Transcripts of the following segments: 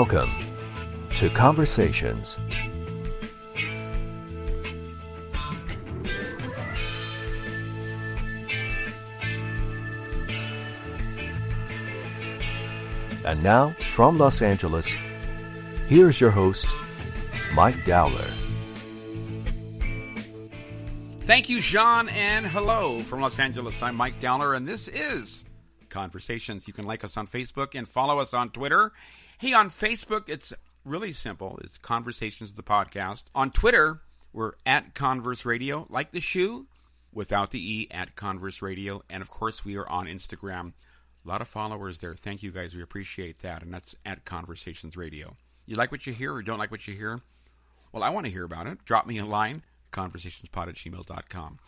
Welcome to Conversations. And now, from Los Angeles, here's your host, Mike Dowler. Thank you, Sean, and hello from Los Angeles. I'm Mike Dowler, and this is Conversations. You can like us on Facebook and follow us on Twitter. Hey, on Facebook, it's really simple. It's Conversations, the podcast. On Twitter, we're at Converse Radio, like the shoe, without the E, at Converse Radio. And of course, we are on Instagram. A lot of followers there. Thank you guys. We appreciate that. And that's at Conversations Radio. You like what you hear or don't like what you hear? Well, I want to hear about it. Drop me a line, conversationspod at gmail.com.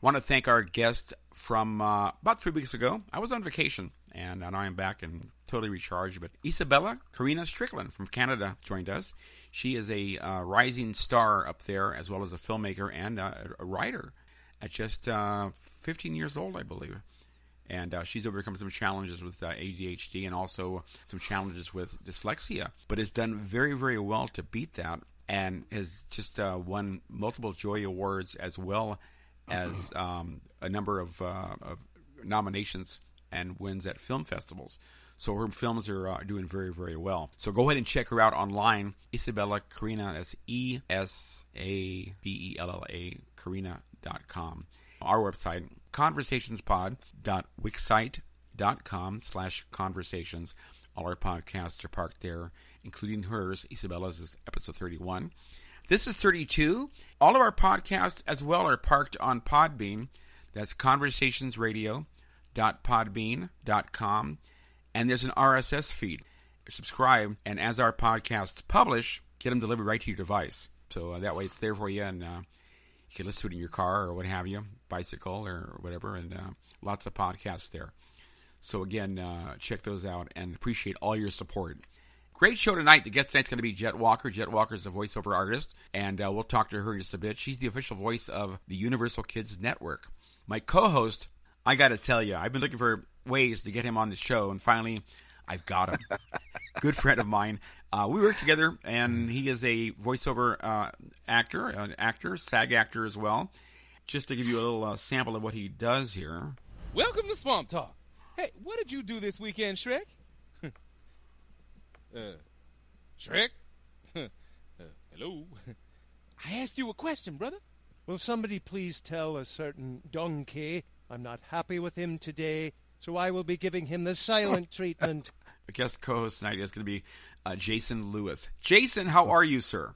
Want to thank our guest from uh, about three weeks ago. I was on vacation, and now I'm back and totally recharged. But Isabella Karina Strickland from Canada joined us. She is a uh, rising star up there, as well as a filmmaker and a writer at just uh, 15 years old, I believe. And uh, she's overcome some challenges with uh, ADHD and also some challenges with dyslexia, but has done very, very well to beat that and has just uh, won multiple Joy Awards as well as um, a number of, of, nominations and wins at film festivals. So her films are uh, doing very, very well. So go ahead and check her out online. Isabella Karina, that's E S A B E L L A, Karina.com. Our website, conversationspod.wixsite.com slash conversations. All our podcasts are parked there, including hers. Isabella's is episode 31. This is 32. All of our podcasts as well are parked on Podbean. That's conversationsradio.podbean.com. And there's an RSS feed. Subscribe, and as our podcasts publish, get them delivered right to your device. So uh, that way it's there for you, and uh, you can listen to it in your car or what have you, bicycle or whatever, and uh, lots of podcasts there. So again, uh, check those out and appreciate all your support. Great show tonight. The guest tonight's going to be Jet Walker. Jet Walker is a voiceover artist, and uh, we'll talk to her in just a bit. She's the official voice of the Universal Kids Network. My co-host, I got to tell you, I've been looking for ways to get him on the show, and finally, I've got him. Good friend of mine. Uh, we work together, and he is a voiceover uh, actor, an actor, SAG actor as well. Just to give you a little uh, sample of what he does here. Welcome to Swamp Talk. Hey, what did you do this weekend, Shrek? uh, Shrek? uh, hello? I asked you a question, brother. Will somebody please tell a certain donkey I'm not happy with him today, so I will be giving him the silent treatment. The guest co-host tonight is going to be uh, Jason Lewis. Jason, how are you, sir?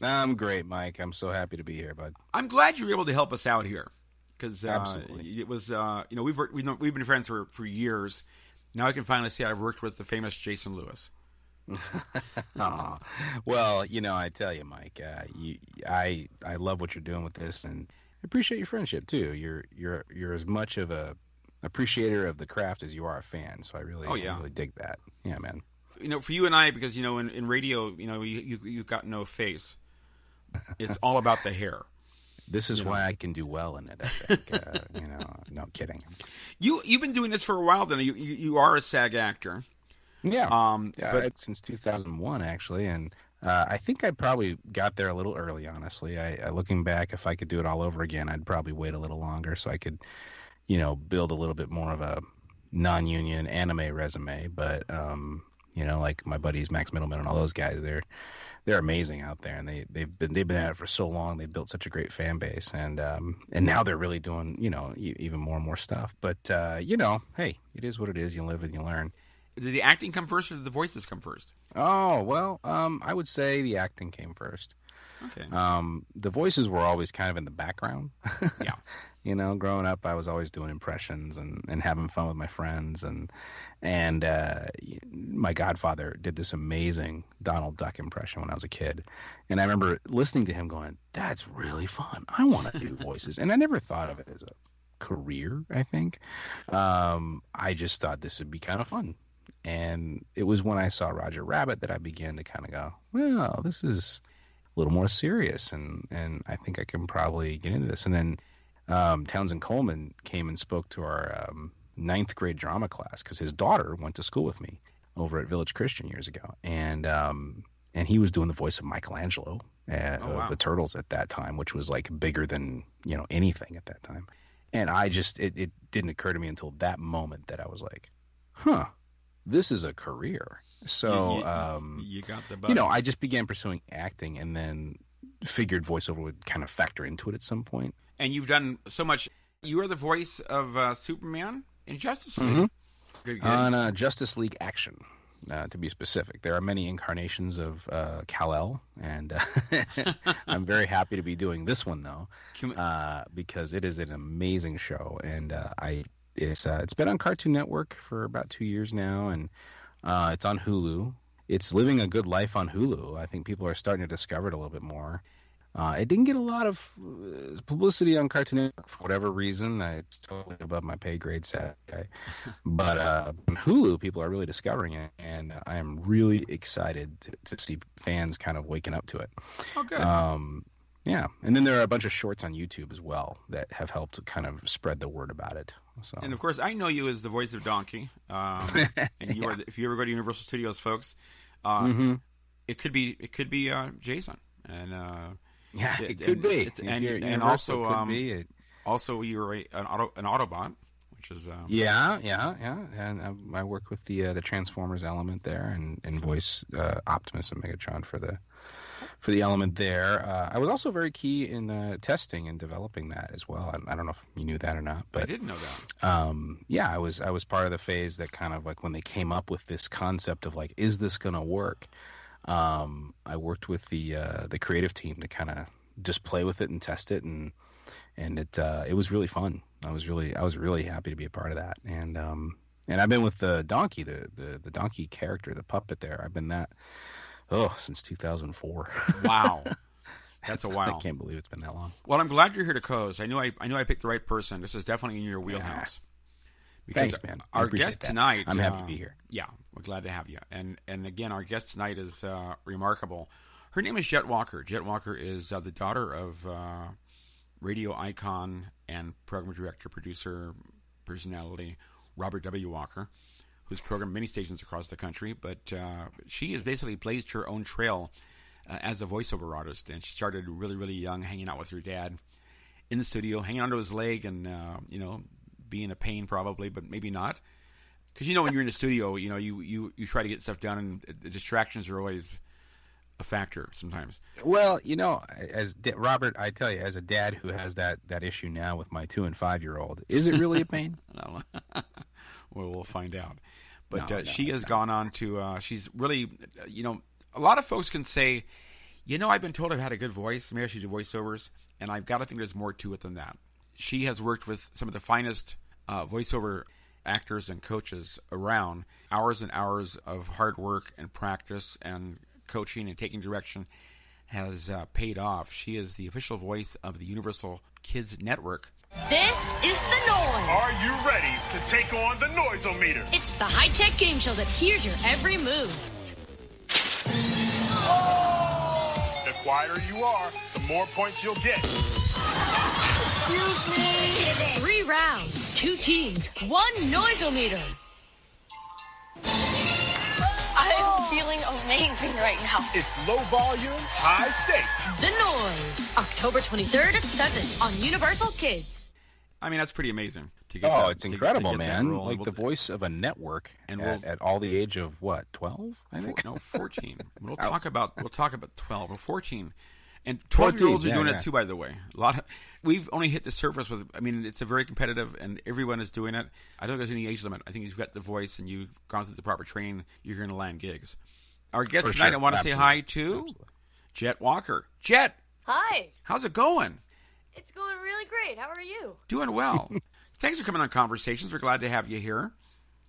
I'm great, Mike. I'm so happy to be here, bud. I'm glad you were able to help us out here because uh, Absolutely. it was uh, you know we've worked, we've, we've been friends for for years. Now I can finally say I've worked with the famous Jason Lewis. Aw. well, you know, I tell you, Mike, uh, you, I I love what you're doing with this, and I appreciate your friendship too. You're you're you're as much of a appreciator of the craft as you are a fan. So I really, Oh, yeah. I really dig that. Yeah, man. You know, for you and I, because you know in, in radio, you know you, you you've got no face. It's all about the hair. This is You know. why I can do well in it. I think. uh, you know, no kidding. You you've been doing this for a while. Then you you, you are a SAG actor. Yeah. Um, Yeah, but since 2001 actually, and uh, I think I probably got there a little early. Honestly, I, I looking back, if I could do it all over again, I'd probably wait a little longer so I could, you know, build a little bit more of a non-union anime resume. But um, you know, like my buddies Max Mittelman and all those guys, they're they're amazing out there, and they they've been they've been at it for so long. They've built such a great fan base, and um, and now they're really doing you know even more and more stuff. But uh, you know, hey, it is what it is. You live and you learn. did the acting come first, or did the voices come first? Oh well, um, I would say the acting came first. Okay. Um, the voices were always kind of in the background. Yeah. you know, growing up, I was always doing impressions and, and having fun with my friends, and and uh, my godfather did this amazing Donald Duck impression when I was a kid, and I remember listening to him going, "That's really fun. I want to do voices," and I never thought of it as a career. I think um, I just thought this would be kind of fun. And it was when I saw Roger Rabbit that I began to kind of go, well, this is a little more serious, and and I think I can probably get into this. And then um, Townsend Coleman came and spoke to our um, ninth grade drama class because his daughter went to school with me. over at Village Christian years ago, and um, and he was doing the voice of Michelangelo, uh, Oh, wow. of the Turtles at that time, which was like bigger than you know anything at that time. And I just it, it didn't occur to me until that moment that I was like, huh, this is a career. So you, you, um, you got the bug. you know, I just began pursuing acting, and then figured voiceover would kind of factor into it at some point. and you've done so much. You are the voice of uh, Superman in Justice League. Mhm. Good, good. On uh, Justice League Action, uh, to be specific, there are many incarnations of uh, Kal El, and uh, I'm very happy to be doing this one though, uh, because it is an amazing show, and uh, I it's uh, it's been on Cartoon Network for about two years now, and uh, it's on Hulu. It's living a good life on Hulu. I think people are starting to discover it a little bit more. Uh, it didn't get a lot of uh, publicity on Cartoon Network for whatever reason. It's totally above my pay grade, sad guy. But uh, on Hulu, people are really discovering it, and I am really excited to, to see fans kind of waking up to it. oh, good. Um, yeah, and then there are a bunch of shorts on YouTube as well that have helped kind of spread the word about it. So and of course, I know you as the voice of Donkey. Um, and you are, the, if you ever go to Universal Studios, folks, uh, Mhm. it could be it could be uh, Jason, and uh, yeah, it- it could and be. it's- and- and also, could um, be. It- also you're a, an auto an Autobot, which is uh, Yeah, yeah, yeah. And I, I work with the uh, the Transformers element there, and, and voice uh, Optimus and Megatron for the for the element there. Uh, I was also very key in uh, testing and developing that as well. I, I don't know if you knew that or not, but I didn't know that. um, yeah, I was I was part of the phase that kind of like when they came up with this concept of like, is this going to work? Um, I worked with the uh, the creative team to kind of just play with it and test it, and and it uh, it was really fun. I was really I was really happy to be a part of that, and um, and I've been with the donkey, the the the donkey character, the puppet there. I've been that oh since 2004. Wow, that's a while. I can't believe it's been that long. Well, I'm glad you're here to close. I knew I, I knew I picked the right person. This is definitely in your wheelhouse. Because Thanks, man. I our guest that. tonight, I'm happy uh, to be here. Yeah, we're glad to have you. And and again, our guest tonight is uh, remarkable. Her name is Jet Walker. Jet Walker is uh, the daughter of uh, radio icon and program director, producer, personality Robert W. Walker, who's programmed many stations across the country. But uh, she has basically blazed her own trail uh, as a voiceover artist, and she started really, really young, hanging out with her dad in the studio, hanging onto his leg, and uh, you know, being a pain probably, but maybe not. Because you know, when you're in the studio, you know, you, you, you try to get stuff done, and the distractions are always a factor sometimes. Well, you know, as da- Robert, I tell you, as a dad who has that that issue now with my two and five year old, is it really a pain? well, we'll find out. But No, uh, no, she has not. gone on to. Uh, she's really, you know, a lot of folks can say, you know, I've been told I've had a good voice. Maybe I should do voiceovers, and I've got to think there's more to it than that. She has worked with some of the finest uh, voiceover actors and coaches around. Hours and hours of hard work and practice and coaching and taking direction has uh, paid off. She is the official voice of the Universal Kids Network. This is the noise. Are you ready to take on the Noisometer? It's the high tech game show that hears your every move. The quieter you are, the more points you'll get. Excuse me. Three rounds, two teams, one noisometer. Feeling amazing right now. It's low volume, high stakes. The Noise. October 23rd at 7 on Universal Kids. I mean, that's pretty amazing. To get Oh, that- it's to- to incredible, get that man! Like the we'll- voice of a network and at, we'll- at all the age of what, twelve? I Four, think. no, fourteen. We'll talk about we'll talk about twelve or fourteen, and twelve year olds are 14, doing yeah, it too. By the way, a lot of we've only hit the surface with. I mean, it's a very competitive, and everyone is doing it. I don't think there's any age limit. I think you've got the voice and you've gone through the proper training. You're going to land gigs. Our guest For tonight, sure. I want to say hi to Absolutely. Jet Walker. Jet, Hi. how's it going? It's going really great. How are you? Doing well. Thanks for coming on Conversations. We're glad to have you here.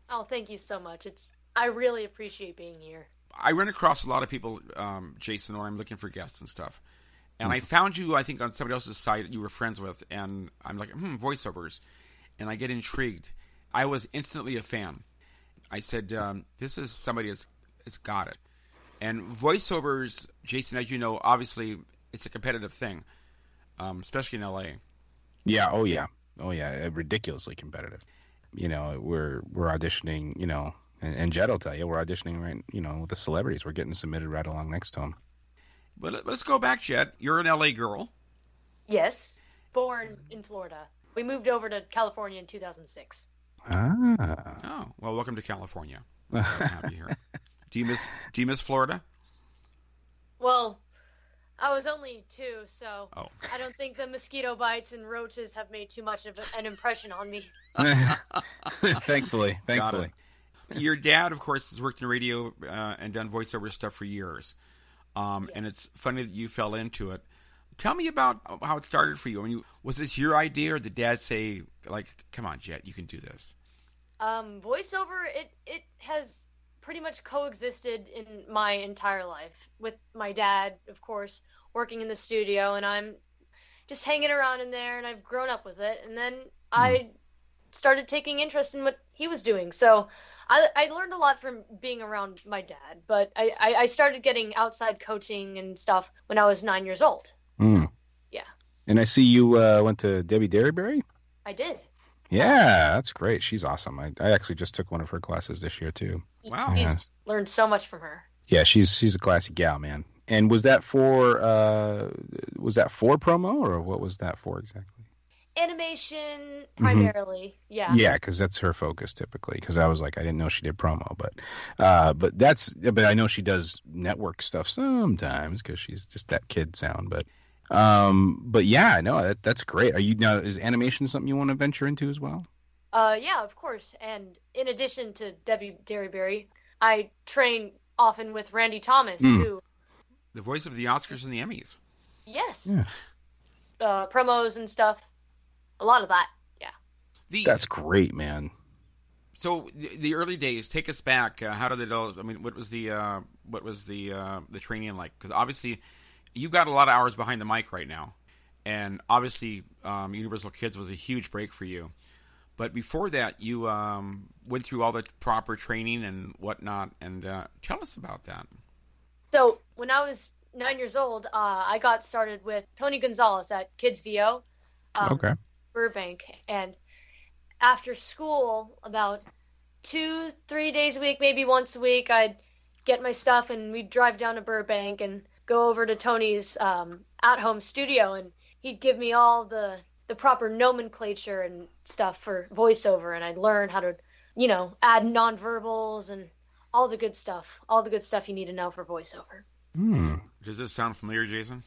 Oh, thank you so much. It's I really appreciate being here. I run across a lot of people, um, Jason, when I'm looking for guests and stuff. And I found you, I think, on somebody else's site that you were friends with, and I'm like, hmm, voiceovers. And I get intrigued. I was instantly a fan. I said, um, this is somebody that's, that's got it. And voiceovers, Jason, as you know, obviously it's a competitive thing, um, especially in LA. Yeah. Oh yeah. Oh yeah. Ridiculously competitive. You know, we're we're auditioning. You know, And, and Jet will tell you we're auditioning right, you know, with the celebrities. We're getting submitted right along next to him. But let- let's go back, Jet. You're an LA girl. Yes. Born in Florida. We moved over to California in 2006. Ah. Oh, well, welcome to California. Happy here. Do you miss Do you miss Florida? Well, I was only two, so Oh. I don't think the mosquito bites and roaches have made too much of an impression on me. thankfully, thankfully. Your dad, of course, has worked in radio uh, and done voiceover stuff for years. Um, And it's funny that you fell into it. Tell me about how it started for you. I mean, was this your idea, or did Dad say, like, "Come on, Jet, you can do this"? Um, voiceover, it it has pretty much coexisted in my entire life with my dad, of course, working in the studio, and I'm just hanging around in there, and I've grown up with it. And then I started taking interest in what he was doing. So I, I learned a lot from being around my dad, but I, I, I started getting outside coaching and stuff when I was nine years old. Mm. yeah. And I see you uh, went to Debi Derryberry. I did. Yeah, that's great. She's awesome. I, I actually just took one of her classes this year too. Wow. He's Yes. learned so much from her. Yeah, she's she's a classy gal, man. And was that for uh was that for promo or what was that for exactly? Animation primarily, yeah. Yeah, because that's her focus typically. Because I was like, I didn't know she did promo, but uh, but that's but I know she does network stuff sometimes because she's just that kid sound. But um, but yeah, no, that that's great. Are you now? Is animation something you want to venture into as well? Uh, yeah, of course. And in addition to Debi Derryberry, I train often with Randy Thomas, Hmm. who, The voice of the Oscars and the Emmys. yes, Yeah. uh, promos and stuff. A lot of that. Yeah. The, That's great, man. so the, the early days. Take us back. Uh, how did it all? I mean, what was the uh, what was the uh, the training like? Because obviously, you got a lot of hours behind the mic right now, and obviously, um, Universal Kids was a huge break for you. But before that, you um, went through all the proper training and whatnot. And uh, tell us about that. So when I was nine years old, uh, I got started with Tony Gonzalez at Kids VO. Um, okay. Burbank. And after school, about two, three days a week, maybe once a week, I'd get my stuff and we'd drive down to Burbank and go over to Tony's um, at home studio and he'd give me all the, the proper nomenclature and stuff for voiceover and I'd learn how to, you know, add nonverbals and all the good stuff, all the good stuff you need to know for voiceover. Hmm. Does this sound familiar, Jason?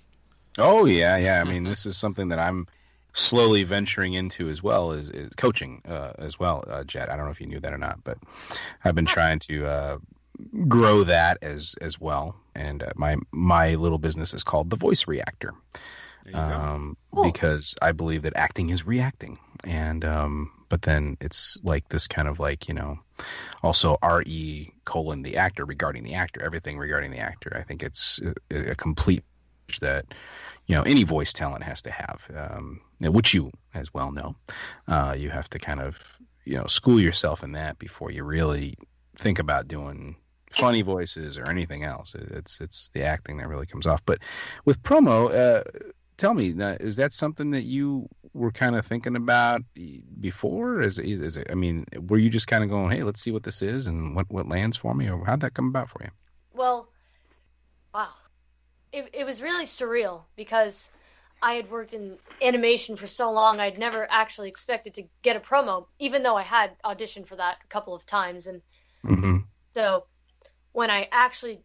Oh yeah, yeah. I mean, this is something that I'm slowly venturing into as well is, is coaching uh, as well. Uh, Jet, I don't know if you knew that or not, but I've been trying to uh, grow that as as well. And uh, my my little business is called the Voice Reactor There you go. um, Cool. because I believe that acting is reacting, and um, but then it's like this kind of like you know, also R E colon the actor regarding the actor, everything regarding the actor. I think it's a, a complete that you know any voice talent has to have, um, which you as well know. Uh, you have to kind of you know school yourself in that before you really think about doing funny voices or anything else. It's it's the acting that really comes off. But with promo, uh, tell me, is that something that you were kind of thinking about before? Is, is is it? I mean, were you just kind of going, "Hey, let's see what this is and what what lands for me," or how'd that come about for you? Well. It, it was really surreal because I had worked in animation for so long, I'd never actually expected to get a promo, even though I had auditioned for that a couple of times. And Mm-hmm. so when I actually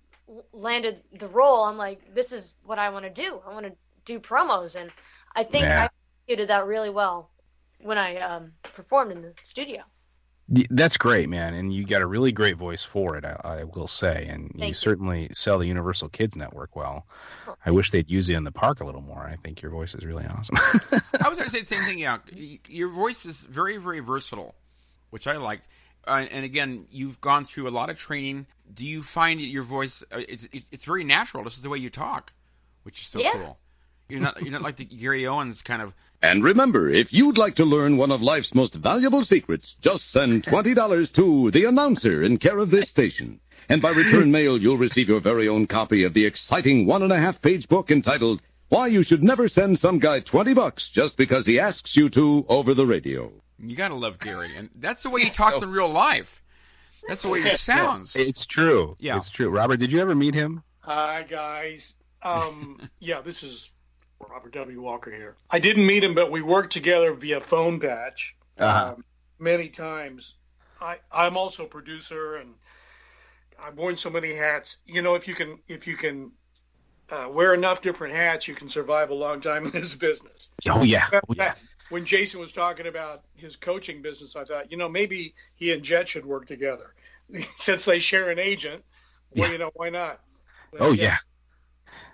landed the role, I'm like, this is what I want to do. I want to do promos. And I think Yeah. I did that really well when I um, performed in the studio. Y- That's great, man, and you got a really great voice for it. I, I will say, and you Thank you. certainly sell the Universal Kids Network well. I wish they'd use you in the park a little more. I think your voice is really awesome. I was going to say the same thing. Yeah, your voice is very, very versatile, which I liked. Uh, and again, you've gone through a lot of training. Do you find your voice uh, it's it's very natural? This is the way you talk, which is so Yeah. cool. You're not you're not like the Gary Owens kind of. And remember, if you'd like to learn one of life's most valuable secrets, just send $20 to the announcer in care of this station. And by return mail, you'll receive your very own copy of the exciting one and a half page book entitled Why You Should Never Send Some Guy 20 Bucks Just Because He Asks You to over the radio. You gotta love Gary, and that's the way he talks in real life. That's the way he sounds. It's true. Yeah. It's true. Robert, did you ever meet him? Hi guys. Um, yeah, this is Robert W. Walker here. I didn't meet him, but we worked together via phone patch Uh-huh. um, many times. I, I'm also a producer, and I've worn so many hats. You know, if you can if you can uh, wear enough different hats, you can survive a long time in this business. Oh yeah. Oh, yeah. When Jason was talking about his coaching business, I thought, you know, maybe he and Jet should work together since they share an agent. Well, Yeah. you know, why not? But, Oh yeah.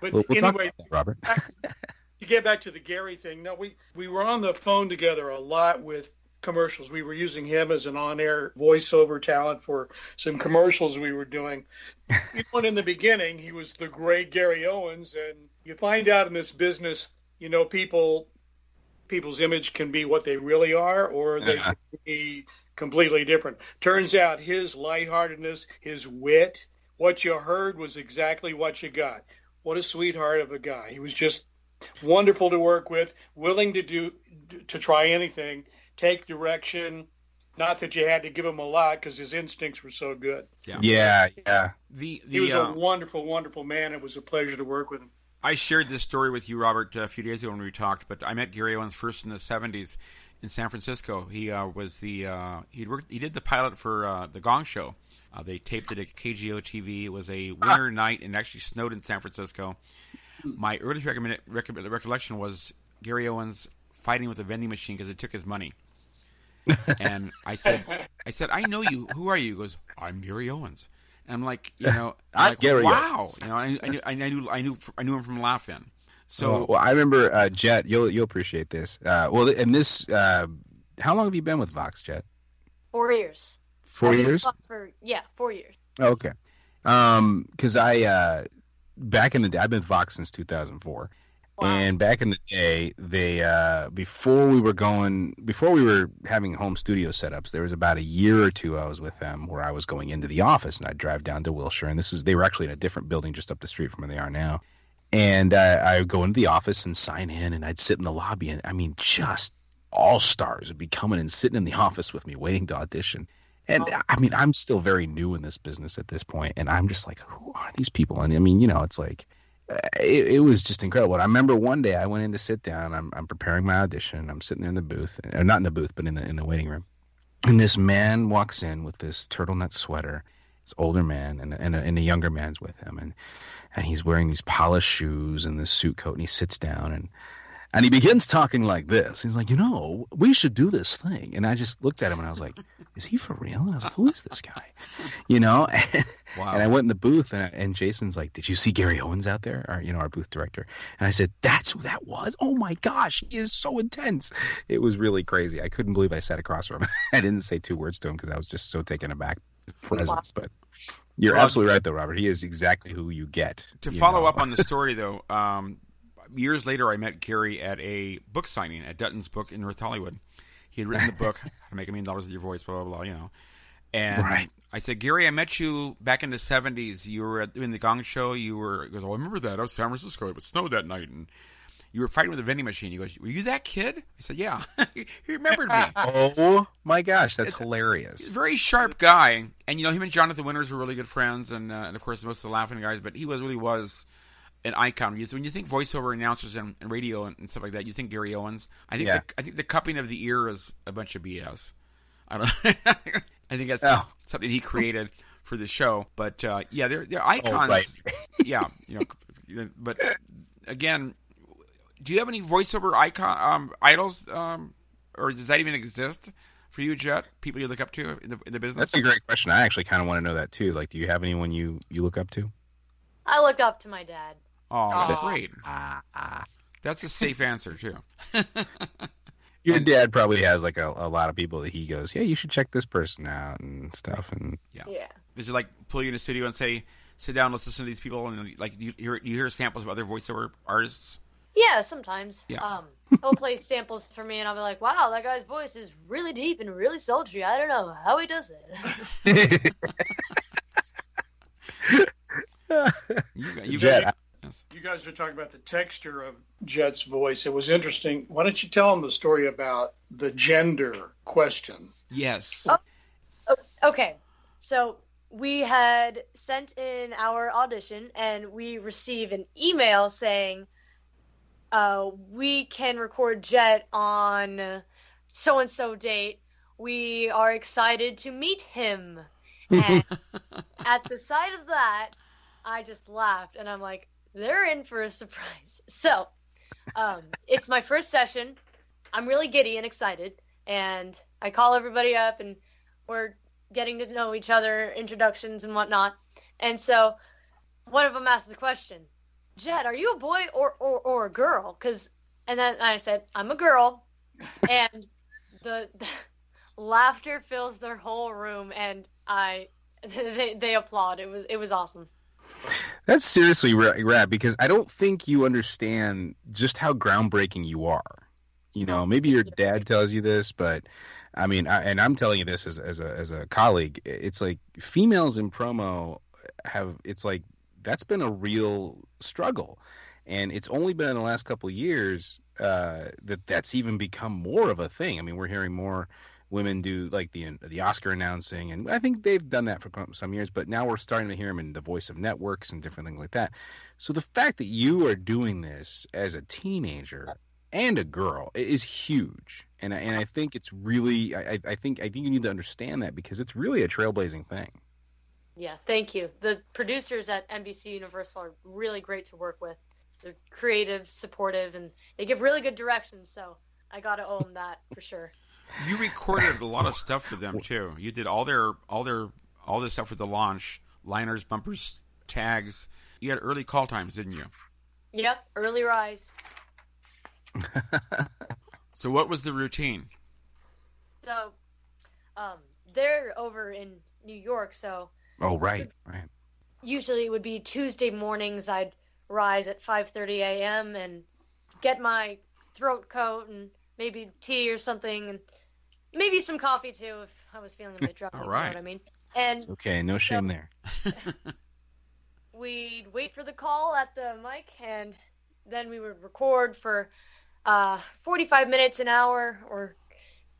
But We'll, we'll talk anyway, Robert. to get back to the Gary thing, no, we we were on the phone together a lot with commercials. We were using him as an on-air voiceover talent for some commercials we were doing. Even in the beginning, he was the great Gary Owens, and you find out in this business, you know, people people's image can be what they really are, or they Uh-huh. can be completely different. Turns out his lightheartedness, his wit, what you heard was exactly what you got. What a sweetheart of a guy. He was just wonderful to work with, willing to do to try anything, take direction. Not that you had to give him a lot because his instincts were so good. Yeah. Yeah, yeah. The, the He was uh, a wonderful, wonderful man. It was a pleasure to work with him. I shared this story with you, Robert, a few days ago when we talked. But I met Gary Owens first in the '70s in San Francisco. He uh, was the uh, he worked he did the pilot for uh, the Gong Show. Uh, they taped it at KGO TV. It was a winter night and actually snowed in San Francisco. My earliest recommend, recommend, recollection was Gary Owens fighting with a vending machine because it took his money. and I said, I said, I know you. Who are you? He goes, I'm Gary Owens. And I'm like, you know, I'm I'm like, Gary wow. Owens. You know, I, I knew, I knew, I knew, I knew him from Laugh-In. So well, well, I remember uh, Jet. You'll you'll appreciate this. Uh, well, and this. Uh, how long have you been with Vox, Jet? Four years. 4 I've years. For yeah, four years. Okay. Um, because I uh, back in the day, I've been with Vox since 2004. Wow. And back in the day, they uh, before we were going, before we were having home studio setups, there was about a year or two I was with them where I was going into the office and I'd drive down to Wilshire, and this is they were actually in a different building just up the street from where they are now. And uh, I would go into the office and sign in, and I'd sit in the lobby, and I mean, just all stars would be coming and sitting in the office with me, waiting to audition. And I mean, I'm still very new in this business at this point, and I'm just like, who are these people? And I mean, you know, it's like, uh, it, it was just incredible. And I remember one day I went in to sit down. I'm, I'm preparing my audition. I'm sitting there in the booth, or not in the booth, but in the in the waiting room. And this man walks in with this turtleneck sweater. This older man, and and a, and a younger man's with him, and and he's wearing these polished shoes and this suit coat, and he sits down and and he begins talking like this. He's like, you know, we should do this thing. And I just looked at him and I was like, is he for real? And I was like, who is this guy? You know? And, Wow. and I went in the booth and, and Jason's like, did you see Gary Owens out there? Our, you know, our booth director. And I said, that's who that was. Oh my gosh, he is so intense. It was really crazy. I couldn't believe I sat across from him. I didn't say two words to him because I was just so taken aback presence. But you're Well, absolutely right, though, Robert. He is exactly who you get. to you follow know? up on the story, though, um, years later, I met Gary at a book signing at Dutton's Book in North Hollywood. He had written the book "How to Make a Million Dollars with Your Voice," blah blah blah. You know, and Right. I said, Gary, I met you back in the '70s. You were at- doing the Gong Show. You were. He goes, Oh, I remember that. I was San Francisco. It was snow that night, and you were fighting with a vending machine. He goes, Were you that kid? I said, Yeah. he remembered me. Oh my gosh, that's hilarious. very sharp guy, and you know him and Jonathan Winters were really good friends, and, uh, and of course most of the Laugh-In guys. But he was really was an icon. You- When you think voiceover announcers and, and radio and, and stuff like that, you think Gary Owens. I think Yeah. the, I think the cupping of the ear is a bunch of BS. I don't. I think that's Oh. something he created for the show. But uh, yeah, they're they're icons. right. yeah, you know, you know, but again, do you have any voiceover icon um, idols, um, or does that even exist for you, Jet? People you look up to in the, in the business? That's a great question. I actually kind of want to know that too. Like, do you have anyone you you look up to? I look up to my dad. Oh, that's Aw. great. That's a safe answer too. Your dad probably has like a, a lot of people that he goes, yeah, you should check this person out and stuff. And Yeah. Yeah. Does it like pull you in the studio and say, "Sit down, let's listen to these people," and like you hear you hear samples of other voiceover artists? Yeah, sometimes. Yeah. Um, he'll play samples for me, and I'll be like, "Wow, that guy's voice is really deep and really sultry. I don't know how he does it." You, you Jet, got- yes. You guys are talking about the texture of Jet's voice. It was interesting. Why don't you tell him the story about the gender question? Yes. Oh. okay, so we had sent in our audition and we received an email saying uh, we can record Jet on so and so date. We are excited to meet him. And at the sight of that, I just laughed and I'm like, they're in for a surprise. So um, it's my first session. I'm really giddy and excited. And I call everybody up and we're getting to know each other, introductions and whatnot. And so one of them asked the question, "Jet, are you a boy or, or, or a girl? Cause, and then I said, I'm a girl. and the, the laughter fills their whole room and I, they, they applaud. It was, it was awesome. That's seriously rad because I don't think you understand just how groundbreaking you are. You know, maybe your dad tells you this, but I mean, I, and I'm telling you this as, as a as a colleague. It's like females in promo have. It's like that's been a real struggle, and it's only been in the last couple of years uh, that that's even become more of a thing. I mean, we're hearing more women do like the the Oscar announcing, and I think they've done that for some years. But now we're starting to hear them in the voice of networks and different things like that. So the fact that you are doing this as a teenager and a girl is huge, and I, and I think it's really I, I think I think you need to understand that because it's really a trailblazing thing. Yeah, thank you. The producers at NBC Universal are really great to work with. They're creative, supportive, and they give really good directions. So I gotta owe them that for sure. You recorded a lot of stuff for them too. You did all their all their all this stuff for the launch, liners, bumpers, tags. You had early call times, didn't you? Yep, early rise. so what was the routine? So, um, they're over in New York, so. Oh right, right. Usually it would be Tuesday mornings. I'd rise at 5:30 a.m. and get my throat coat and maybe tea or something, and maybe some coffee too if I was feeling a bit drunk. All right. You know what I mean? And it's okay, no shame so, there. we'd wait for the call at the mic, and then we would record for uh, 45 minutes, an hour, or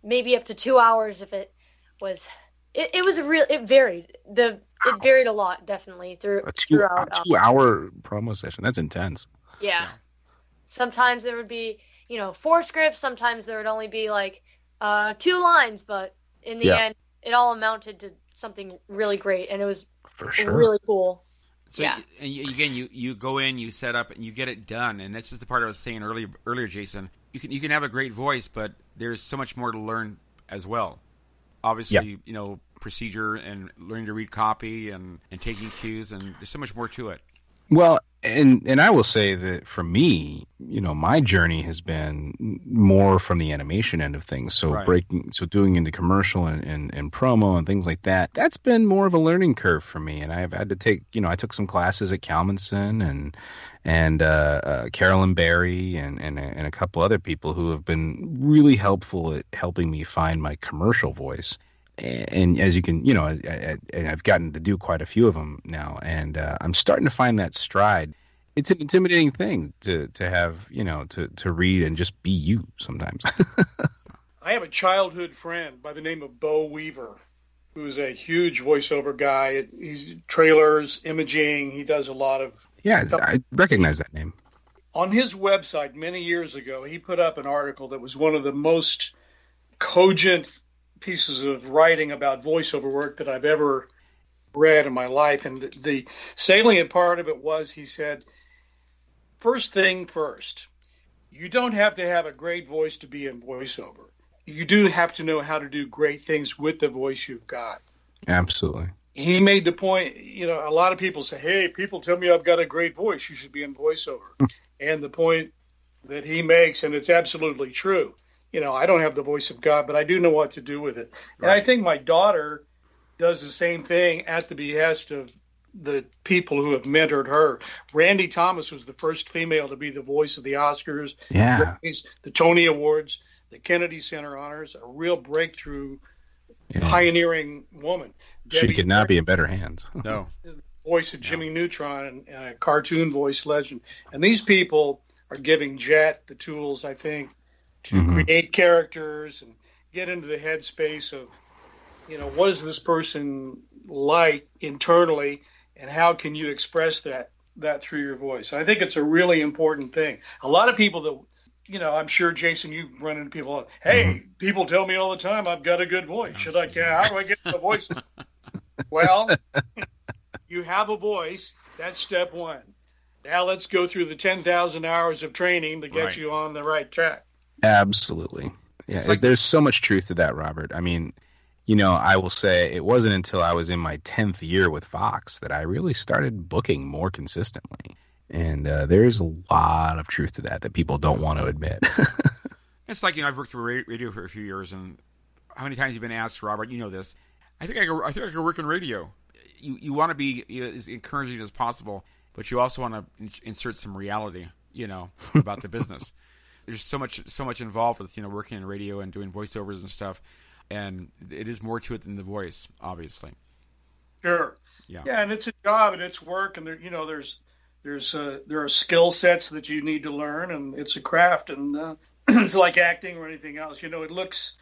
maybe up to two hours if it was. It, it was a real. It varied. The wow. it varied a lot, definitely through a two, throughout. A two hour promo session. That's intense. Yeah. yeah. Sometimes there would be you know four scripts. Sometimes there would only be like uh, two lines, but in the yeah. end, it all amounted to something really great, and it was for sure really cool. So yeah. and again, you you go in, you set up, and you get it done. And this is the part I was saying earlier, earlier, Jason. You can you can have a great voice, but there's so much more to learn as well. Obviously, yeah. you know procedure and learning to read copy and and taking cues, and there's so much more to it. Well, and and I will say that for me, you know, my journey has been more from the animation end of things. So right. breaking, so doing into commercial and, and, and promo and things like that. That's been more of a learning curve for me, and I've had to take, you know, I took some classes at Kalmenson and and uh, uh, Carolyn Barry and, and and a couple other people who have been really helpful at helping me find my commercial voice and as you can, you know, I, have gotten to do quite a few of them now, and uh, I'm starting to find that stride. It's an intimidating thing to to have, you know, to to read and just be you sometimes. I have a childhood friend by the name of Beau Weaver, who's a huge voiceover guy. He's trailers, imaging. He does a lot of yeah. Stuff. I recognize that name. On his website many years ago, he put up an article that was one of the most cogent pieces of writing about voiceover work that I've ever read in my life. And the, the salient part of it was he said, first thing first, you don't have to have a great voice to be in voiceover. You do have to know how to do great things with the voice you've got. Absolutely. He made the point, you know, a lot of people say, hey, people tell me I've got a great voice. You should be in voiceover. and the point that he makes, and it's absolutely true, you know, I don't have the voice of God, but I do know what to do with it. Right. And I think my daughter does the same thing at the behest of the people who have mentored her. Randy Thomas was the first female to be the voice of the Oscars, yeah, the Tony Awards, the Kennedy Center honors, a real breakthrough, yeah. pioneering woman. Debi she could not be in better hands. no. Voice of Jimmy no. Neutron and a cartoon voice legend. And these people are giving Jet the tools, I think, to mm-hmm. create characters and get into the headspace of you know what is this person like internally, and how can you express that that through your voice. I think it's a really important thing. A lot of people that you know, I'm sure Jason, you run into people. Hey, mm-hmm. people tell me all the time I've got a good voice. Should I? How do I get the voice? well, you have a voice. That's step one. Now let's go through the 10,000 hours of training to get right. you on the right track. Absolutely. Yeah, like, there's so much truth to that, Robert. I mean, you know, I will say it wasn't until I was in my 10th year with Vox that I really started booking more consistently. And uh, there's a lot of truth to that that people don't want to admit. it's like, you know, I've worked for radio for a few years, and how many times you've been asked, Robert, you know this, I think I could, I think I could work in radio. You, you want to be you know, as encouraging as possible, but you also want to in- insert some reality, you know, about the business. There's so much, so much involved with, you know, working in radio and doing voiceovers and stuff and it is more to it than the voice, obviously. Sure. Yeah. Yeah, and it's a job and it's work, and there, you know, there's there's uh, there are skill sets that you need to learn, and it's a craft, and uh, it's like acting or anything else. You know, it looks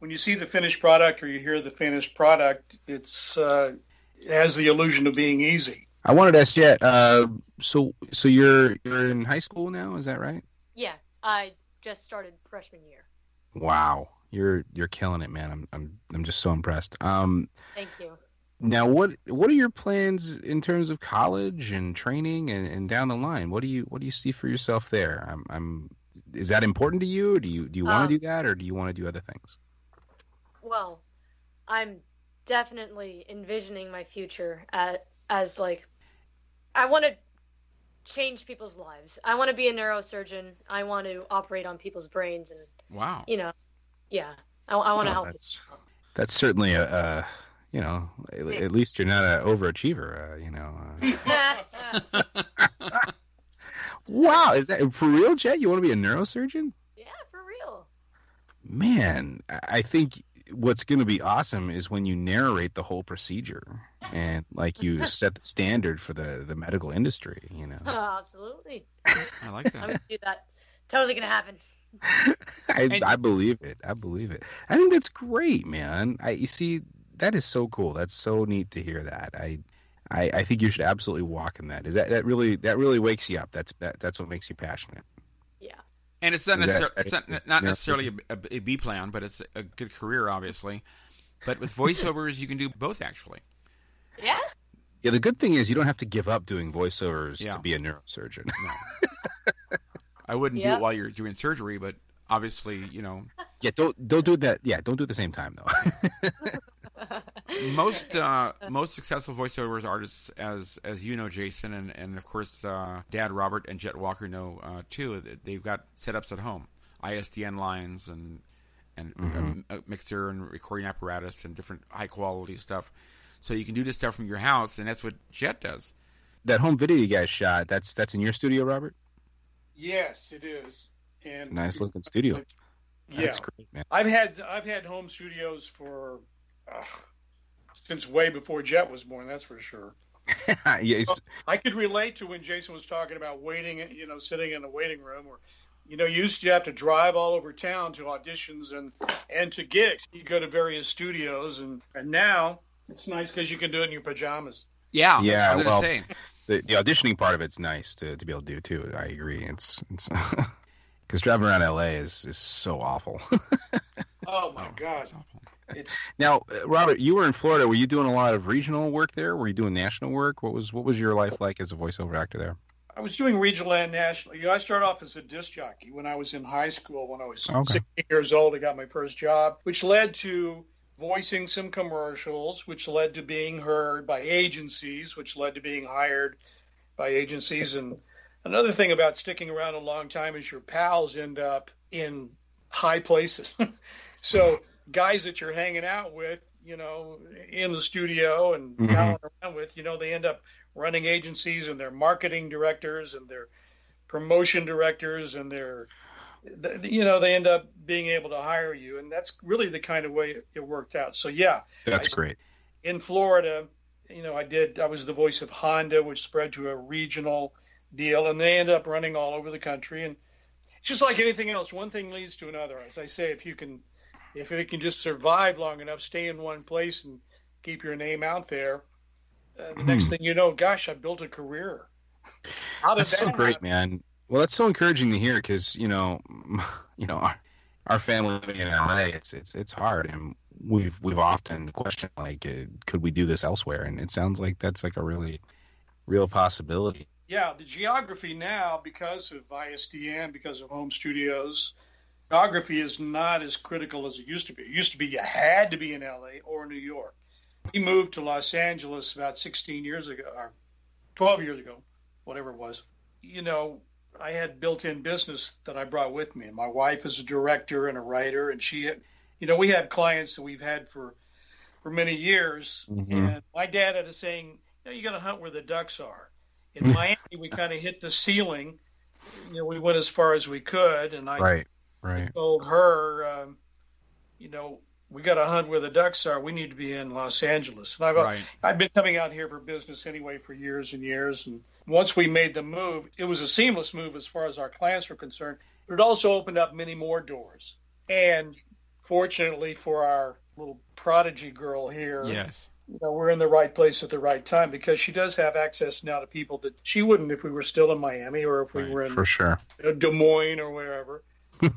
when you see the finished product or you hear the finished product, it's uh, it has the illusion of being easy. I wanted to ask Jet. Uh, so so you're you're in high school now, is that right? Yeah, I just started freshman year. Wow. You're you're killing it, man. I'm I'm I'm just so impressed. Um, Thank you. Now, what what are your plans in terms of college and training and, and down the line? What do you what do you see for yourself there? I'm, I'm is that important to you? do you do you want to um, do that, or do you want to do other things? Well, I'm definitely envisioning my future at, as like I want to change people's lives. I want to be a neurosurgeon. I want to operate on people's brains and wow, you know, yeah, I, I want to help. That's, that's certainly a, a, you know, at least you're not an overachiever. Uh, you know. Uh... wow, is that for real, Jet? You want to be a neurosurgeon? Yeah, for real. Man, I think what's going to be awesome is when you narrate the whole procedure and like you set the standard for the the medical industry. You know. Oh, absolutely. I like that. I'm gonna do that. Totally gonna happen. I, and, I believe it. I believe it. I think that's great, man. I you see that is so cool. That's so neat to hear that. I I, I think you should absolutely walk in that. Is that that really that really wakes you up? That's that, that's what makes you passionate. Yeah. And it's not necessarily it's not, not necessarily a, a B plan, but it's a good career, obviously. But with voiceovers, you can do both, actually. Yeah. Yeah. The good thing is you don't have to give up doing voiceovers yeah. to be a neurosurgeon. No. I wouldn't yep. do it while you're doing surgery, but obviously, you know. Yeah, don't don't do that. Yeah, don't do it at the same time though. most uh, most successful voiceovers artists, as as you know, Jason, and and of course, uh, Dad Robert and Jet Walker know uh, too. They've got setups at home, ISDN lines, and and mm-hmm. a, a mixer and recording apparatus and different high quality stuff. So you can do this stuff from your house, and that's what Jet does. That home video you guys shot, that's that's in your studio, Robert. Yes, it is. And nice looking studio. Yeah, That's great, man. I've had I've had home studios for uh, since way before Jet was born. That's for sure. yes. I could relate to when Jason was talking about waiting, you know, sitting in the waiting room, or you know, you used to have to drive all over town to auditions and and to gigs. You go to various studios, and and now it's nice because you can do it in your pajamas. Yeah, yeah. I was well, say the, the auditioning part of it's nice to, to be able to do too. I agree. It's it's because driving around LA is is so awful. oh my oh, god. It's now, uh, Robert. You were in Florida. Were you doing a lot of regional work there? Were you doing national work? What was what was your life like as a voiceover actor there? I was doing regional and national. You know, I started off as a disc jockey when I was in high school. When I was okay. 16 years old, I got my first job, which led to voicing some commercials, which led to being heard by agencies, which led to being hired by agencies. And another thing about sticking around a long time is your pals end up in high places. so guys that you're hanging out with, you know, in the studio and mm-hmm. around with, you know, they end up running agencies and they're marketing directors and they're promotion directors and they're you know they end up being able to hire you. And that's really the kind of way it worked out. So yeah. That's I, great. In florida you know i did i was the voice of honda which spread to a regional deal and they end up running all over the country. And it's just like anything else. One thing leads to another. As i say if you can if it can just survive long enough stay in one place and keep your name out there. Uh, the next thing you know, gosh, I built a career. How That's so great, happen? man. Well, that's so encouraging to hear because you know, you know, our, our family living in LA, it's it's it's hard, and we've we've often questioned like, uh, could we do this elsewhere? And it sounds like that's like a really real possibility. Yeah, the geography now, because of ISDN, because of home studios, geography is not as critical as it used to be. It used to be you had to be in LA or New York. We moved to Los Angeles about 16 years ago, or 12 years ago, whatever it was. You know, I had built-in business that I brought with me. And my wife is a director and a writer, and she, had, you know, we had clients that we've had for for many years. Mhm. And my dad had a saying, you, know, you got to hunt where the ducks are. In Miami, we kind of hit the ceiling. You know, we went as far as we could, and I Right, right. told her, um, you know, we got to hunt where the ducks are. We need to be in Los Angeles. And I've Right. I've been coming out here for business anyway for years and years. And once we made the move, it was a seamless move as far as our clients were concerned. But it also opened up many more doors. And fortunately for our little prodigy girl here, Yes. you know, we're in the right place at the right time because she does have access now to people that she wouldn't if we were still in Miami or if we Right, were in For sure. uh, Des Moines or wherever. You,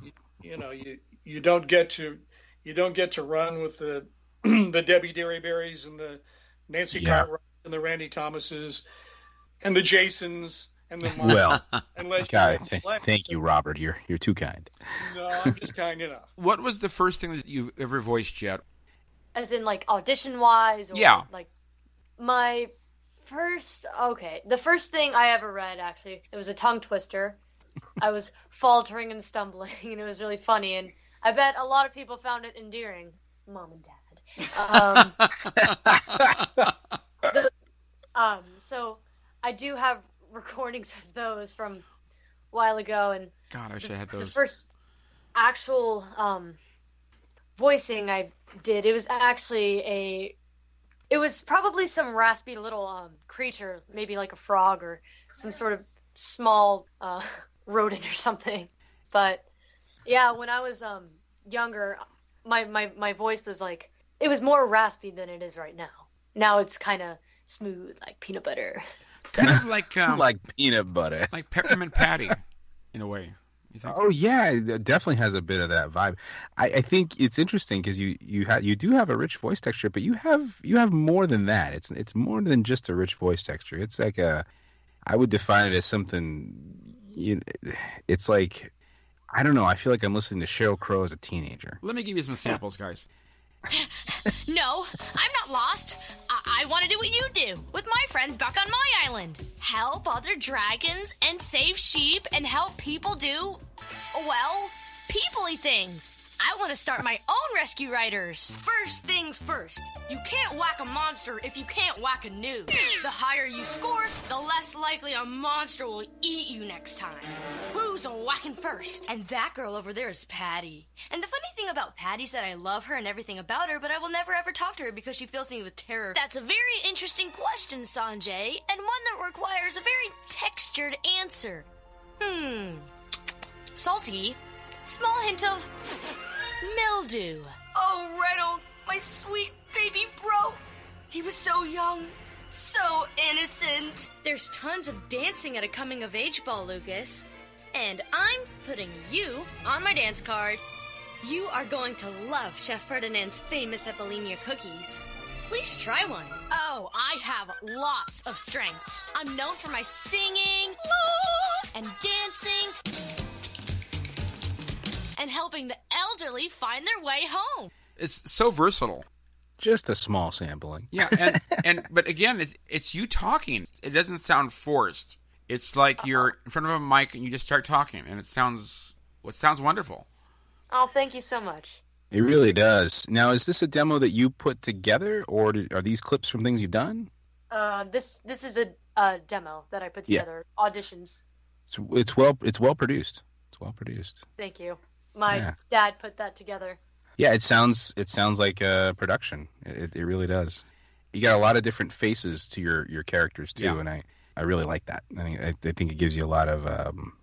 you know, you you don't get to you don't get to run with the the Debi Derryberries and the Nancy Yeah. Cartwright and the Randy Thomases and the Jasons and the Well, unless God, you're th- thank you, Robert. You're you're too kind. No, I'm just kind enough. What was the first thing that you ever voiced yet? As in like audition wise or Yeah. like my first okay. The first thing I ever read actually, it was a tongue twister. I was faltering and stumbling and it was really funny and I bet a lot of people found it endearing. Mom and dad. Um, the- um, so I do have recordings of those from a while ago and God, I should have had the those. first actual um, voicing I did, it was actually a. It was probably some raspy little um, creature, maybe like a frog or some sort of small uh, rodent or something. But yeah, when I was um, younger, my, my, my voice was like it was more raspy than it is right now. Now it's kind of smooth, like peanut butter. Kind of like um, like, like peanut butter. Like peppermint patty, in a way. Oh yeah, it definitely has a bit of that vibe. I, I think it's interesting because you you ha- you do have a rich voice texture, but you have you have more than that. It's it's more than just a rich voice texture. It's like a, I would define it as something. You, it's like, I don't know. I feel like I'm listening to Sheryl Crow as a teenager. Let me give you some samples, guys. No, I'm not lost. I, I want to do what you do with my friends back on my island. Help other dragons and save sheep and help people do, well, peoply things. I want to start my own rescue riders. First things first. You can't whack a monster if you can't whack a noob. The higher you score, the less likely a monster will eat you next time. Who's a whacking first? And that girl over there is Patty. And the funny thing about Patty is that I love her and everything about her, but I will never ever talk to her because she fills me with terror. That's a very interesting question, Sanjay, and one that requires a very textured answer. Hmm. Salty. Small hint of mildew. Oh, Reynolds, my sweet baby bro. He was so young, so innocent. There's tons of dancing at a coming of age ball, Lucas. And I'm putting you on my dance card. You are going to love Chef Ferdinand's famous Epolinia cookies. Please try one. Oh, I have lots of strengths. I'm known for my singing and dancing and helping the elderly find their way home. It's so versatile. Just a small sampling. Yeah, and and but again, it's it's you talking. It doesn't sound forced. It's like you're in front of a mic and you just start talking, and it sounds what sounds wonderful. Oh, thank you so much. It really does. Now, is this a demo that you put together, or are these clips from things you've done? Uh, this this is a, a demo that I put Yeah. together. Auditions. It's, it's well it's well produced. It's well produced. Thank you. My Yeah. dad put that together. Yeah, it sounds it sounds like a production. It, it really does. You got a lot of different faces to your your characters too, Yeah. and I I really like that. I think I, I think it gives you a lot of um,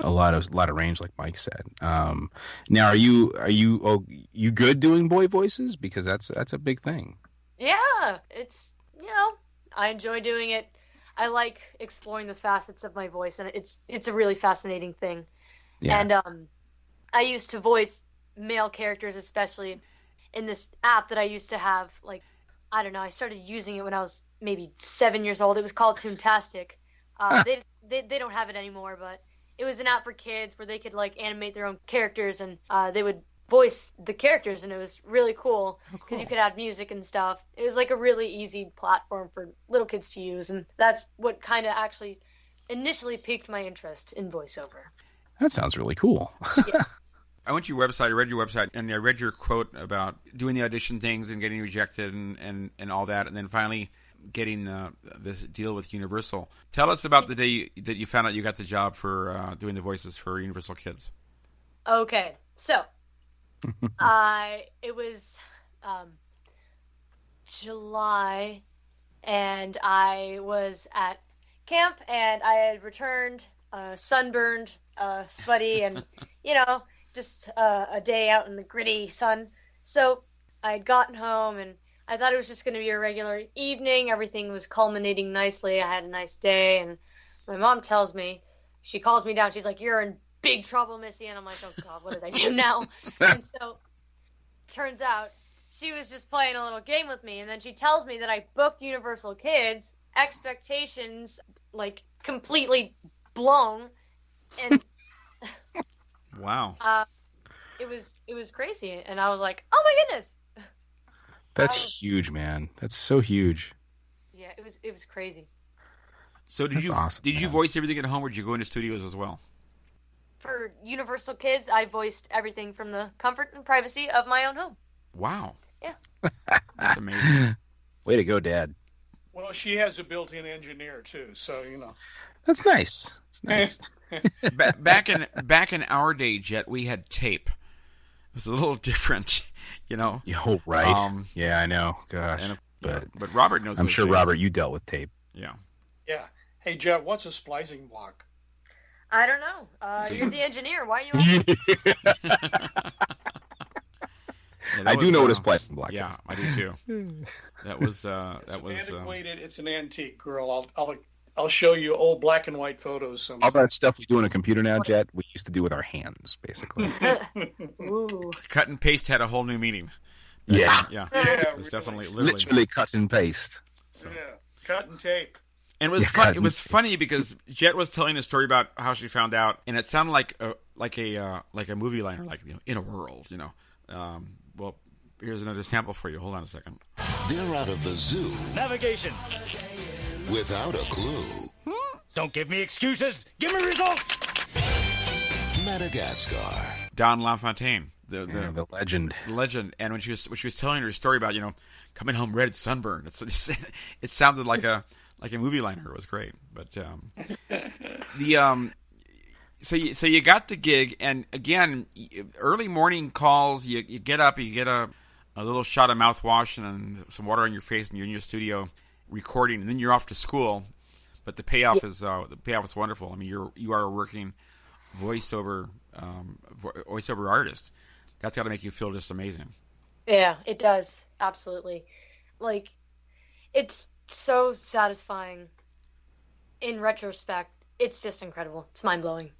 a lot of a lot of range, like Mike said. Um, now, are you are you oh, you good doing boy voices because that's that's a big thing. Yeah, it's you know I enjoy doing it. I like exploring the facets of my voice, and it's it's a really fascinating thing. Yeah. And um, I used to voice male characters, especially in this app that I used to have. Like, I don't know, I started using it when I was maybe seven years old. It was called Toontastic. Uh, they, they they don't have it anymore, but it was an app for kids where they could like animate their own characters, and uh, they would voice the characters, and it was really cool because you could add music and stuff. It was like a really easy platform for little kids to use, and that's what kind of actually initially piqued my interest in voiceover. That sounds really cool. I went to your website, I read your website, and I read your quote about doing the audition things and getting rejected and, and, and all that, and then finally getting uh, this deal with Universal. Tell us about the day you, that you found out you got the job for uh, doing the voices for Universal Kids. Okay, so I it was um, July, and I was at camp, and I had returned uh, sunburned, uh, sweaty, and you know just uh, a day out in the gritty sun. So I had gotten home, and I thought it was just going to be a regular evening. Everything was culminating nicely. I had a nice day, and my mom tells me, she calls me down. She's like, "You're in big trouble, Missy," and I'm like, "Oh God, what did I do now?" and so turns out she was just playing a little game with me, and then she tells me that I booked Universal Kids. Expectations like completely blown, and Wow. uh, it was it was crazy, and I was like, "Oh my goodness!" That's Oh. huge, man. That's so huge. Yeah, it was it was crazy. So did That's you awesome, did you voice everything at home, or did you go into studios as well? For Universal Kids, I voiced everything from the comfort and privacy of my own home. Wow. Yeah. That's amazing. Way to go, Dad. Well, she has a built-in engineer too, so you know. That's nice. It's nice. ba- back in back in our day, Jet, we had tape. It was a little different, you know. Yo, right. Um, yeah, I know. Gosh. and, but but Robert knows. I'm sure, days. Robert, you dealt with tape. Yeah. Yeah. Hey, Jet, what's a splicing block? I don't know. Uh, you're the engineer. Why are you? asking? Yeah, that I do was, know what a uh, splicing block is. Yeah, is. I do too. That was uh, It's that was uh, antiquated. it's an antique, girl. I'll I'll I'll show you old black and white photos. All Sometime. that stuff we do on a computer now, Jet, we used to do with our hands, basically. Ooh. cut and paste had a whole new meaning. yeah. Yeah, Yeah, it was really. definitely literally. Literally cut and paste. yeah, cut and tape. And it was Yeah, fun. It was me funny because Jet was telling a story about how she found out, and it sounded like a like a uh, like a movie liner, like you know, in a world, you know. Um, well, here's another sample for you. Hold on a second. They're out of the zoo Navigation. Without a clue. Don't give me excuses. Give me results. Madagascar. Don LaFontaine, the the, Yeah, the legend. legend, and when she was when she was telling her story about you know coming home red sunburned, it's, it's it sounded like a like a movie liner. It was great, but um, the um. So you, so you got the gig, and again, early morning calls. You, you get up, you get a, a little shot of mouthwash and some water on your face, and you're in your studio recording, and then you're off to school. But the payoff is uh, the payoff is wonderful. I mean, you're you are a working voiceover um, voiceover artist. That's got to make you feel just amazing. Yeah, it does. Absolutely. Like, it's so satisfying in retrospect. It's just incredible. It's mind blowing.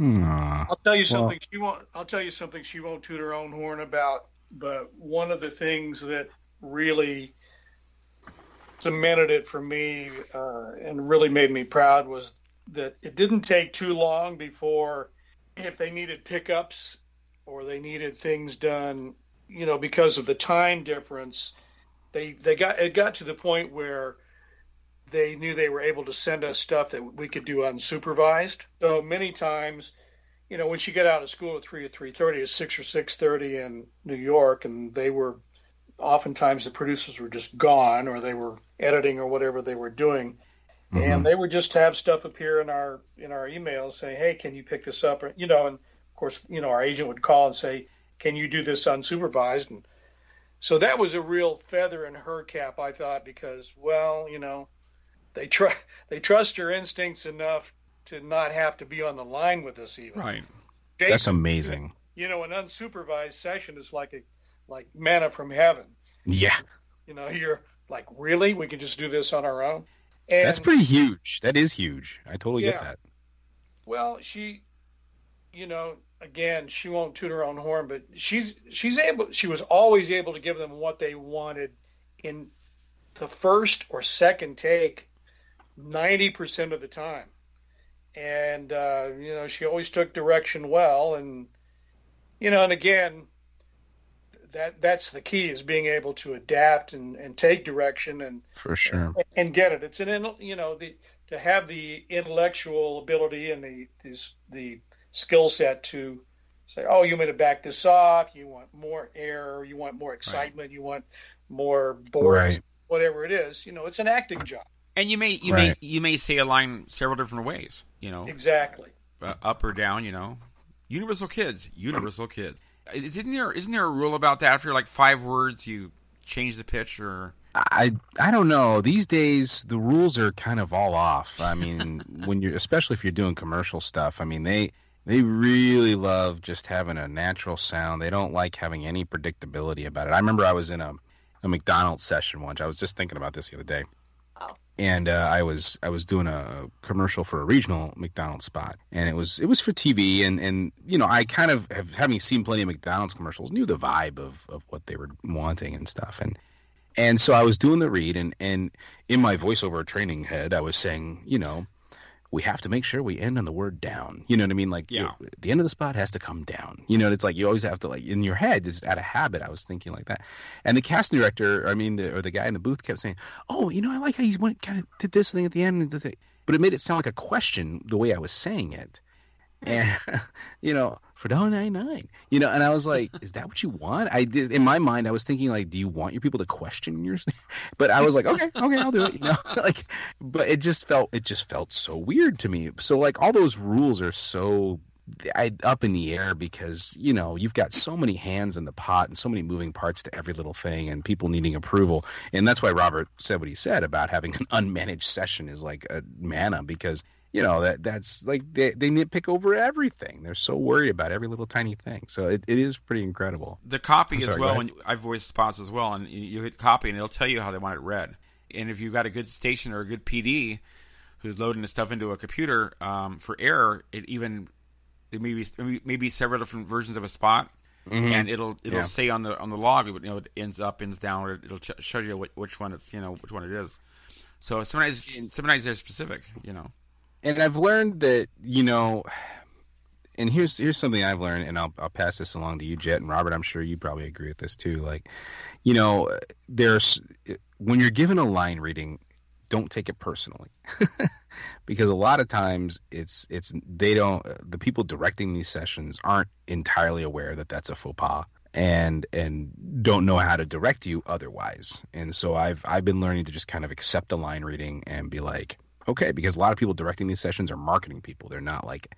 Aw. I'll tell you Well- something. She won't. I'll tell you something. She won't toot her own horn about. But one of the things that really cemented it for me uh, and really made me proud was that it didn't take too long before, if they needed pickups or they needed things done, you know, because of the time difference, they they got it got to the point where they knew they were able to send us stuff that we could do unsupervised. So many times, you know, when she got out of school at three or three thirty, it's six or six thirty in New York, and they were oftentimes the producers were just gone or they were editing or whatever they were doing. And mm-hmm. they would just have stuff appear in our in our emails saying, "Hey, can you pick this up?" Or, you know, and of course, you know, our agent would call and say, "Can you do this unsupervised?" And so that was a real feather in her cap, I thought, because well, you know, they try they trust your instincts enough to not have to be on the line with us even. Right. That's amazing. You know, an unsupervised session is like a like manna from heaven. Yeah. You know, you're like, really? We can just do this on our own? And, That's pretty huge. That is huge. I totally get that. Well, she, you know, again, she won't toot her own horn, but she's she's able. She was always able to give them what they wanted in the first or second take, ninety percent of the time, and uh, you know, she always took direction well, and you know, and again. That, that's the key is being able to adapt and, and take direction and For sure. and get it. It's an you know the to have the intellectual ability and the this, the skill set to say, oh, you want me to back this off. You want more air. You want more excitement. You want more boards. Right. Whatever it is, you know, it's an acting job. And you may you Right. may you may say a line several different ways. You know, Exactly. uh, up or down. You know, universal kids, universal kid. Isn't there isn't there a rule about that? After like five words, you change the pitch, or I I don't know. These days the rules are kind of all off. I mean, when you're especially if you're doing commercial stuff, I mean they they really love just having a natural sound. They don't like having any predictability about it. I remember I was in a a McDonald's session once. I was just thinking about this the other day. Oh. And uh, I was I was doing a commercial for a regional McDonald's spot, and it was it was for TV, and and you know I kind of have having seen plenty of McDonald's commercials, knew the vibe of of what they were wanting and stuff, and and so I was doing the read, and and in my voiceover training head, I was saying, you know, we have to make sure we end on the word down. You know what I mean? Like, Yeah. you- the end of the spot has to come down. You know, it's like you always have to like in your head. This is out of habit. I was thinking like that, and the casting director, I mean, the, or the guy in the booth kept saying, "Oh, you know, I like how he went kind of did this thing at the end," and did it. but it made it sound like a question the way I was saying it. Hmm. And you know, for dollar ninety nine, you know, and I was like, "Is that what you want?" I did in my mind. I was thinking like, "Do you want your people to question your?" But I was like, "Okay, okay, I'll do it." You know, like, but it just felt it just felt so weird to me. So like, all those rules are so I, up in the air because you know you've got so many hands in the pot and so many moving parts to every little thing and people needing approval and that's why robert said what he said about having an unmanaged session is like a manna because you know that that's like they, they nitpick over everything they're so worried about every little tiny thing so it, it is pretty incredible the copy I'm as well. and I've voiced spots as well, and you, hit copy, and it'll tell you how they want it read. And if you've got a good station or a good PD who's loading the stuff into a computer um, for error, it even it may be maybe several different versions of a spot, Mhm. and it'll it'll Yeah. say on the on the log, you know, it ends up, ends down, or it'll ch- show you which, which one it's you know which one it is. So sometimes sometimes they're specific, you know. And I've learned that you know, and here's here's something I've learned, and I'll I'll pass this along to you, Jet and Robert. I'm sure you probably agree with this too. Like, you know, there's when you're given a line reading, don't take it personally, because a lot of times it's it's they don't the people directing these sessions aren't entirely aware that that's a faux pas and and don't know how to direct you otherwise. And so I've I've been learning to just kind of accept a line reading and be like, okay, because a lot of people directing these sessions are marketing people. They're not like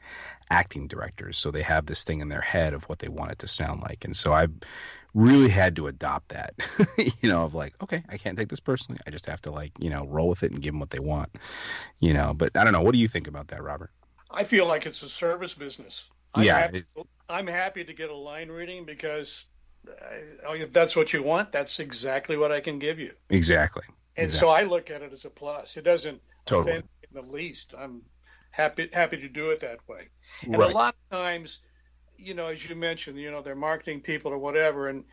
acting directors, so they have this thing in their head of what they want it to sound like. And so I've really had to adopt that, you know, of like, okay, I can't take this personally. I just have to like, you know, roll with it and give them what they want, you know. But I don't know. What do you think about that, Robert? I feel like it's a service business. I'm Yeah, happy, I'm happy to get a line reading because uh, if that's what you want, that's exactly what I can give you. Exactly. And so I look at it as a plus. It doesn't Totally. in the least. I'm happy happy to do it that way. And Right. a lot of times, you know, as you mentioned, you know, they're marketing people or whatever, and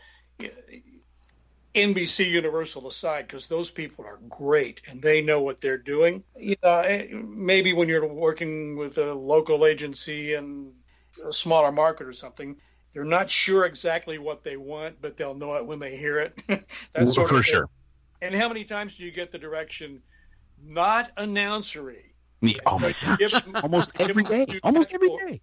NBC Universal aside, because those people are great and they know what they're doing. You know, eh, maybe when you're working with a local agency and a smaller market or something. They're not sure exactly what they want, but they'll know it when they hear it. that sort For of thing. sure. And how many times do you get the direction, not announcery? Me, oh my gosh, almost every day, almost every day.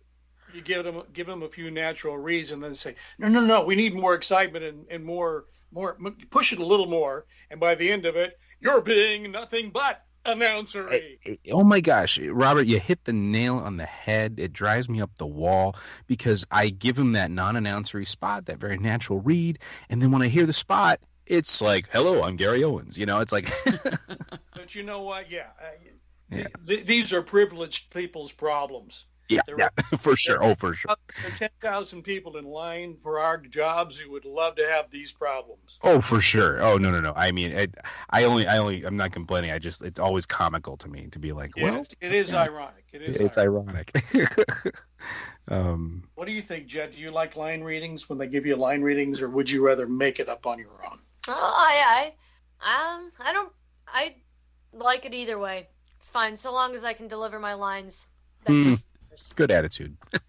You give them give them a few natural reads, and then say, no, no, no, we need more excitement and, and more more push it a little more. And by the end of it, you're being nothing but announcery. Oh my gosh, Robert, you hit the nail on the head. It drives me up the wall because I give him that non-announcery spot, that very natural read, and then when I hear the spot, it's like, "Hello, I'm Gary Owens." You know, it's like, But you know what? Yeah, Yeah. th- these are privileged people's problems. Yeah, There yeah, for sure. Oh, for sure. There are 10,000 people in line for our jobs who would love to have these problems. Oh, for sure. Oh, no, no, no. I mean, it, I only, I only, I'm not complaining. I just, it's always comical to me to be like, well, it's- it is yeah, ironic. It is It's ironic. ironic. um, What do you think, Jet? Do you like line readings when they give you line readings, or would you rather make it up on your own? Oh, I, I, um, I don't, I like it either way. It's fine so long as I can deliver my lines. hmm, good attitude.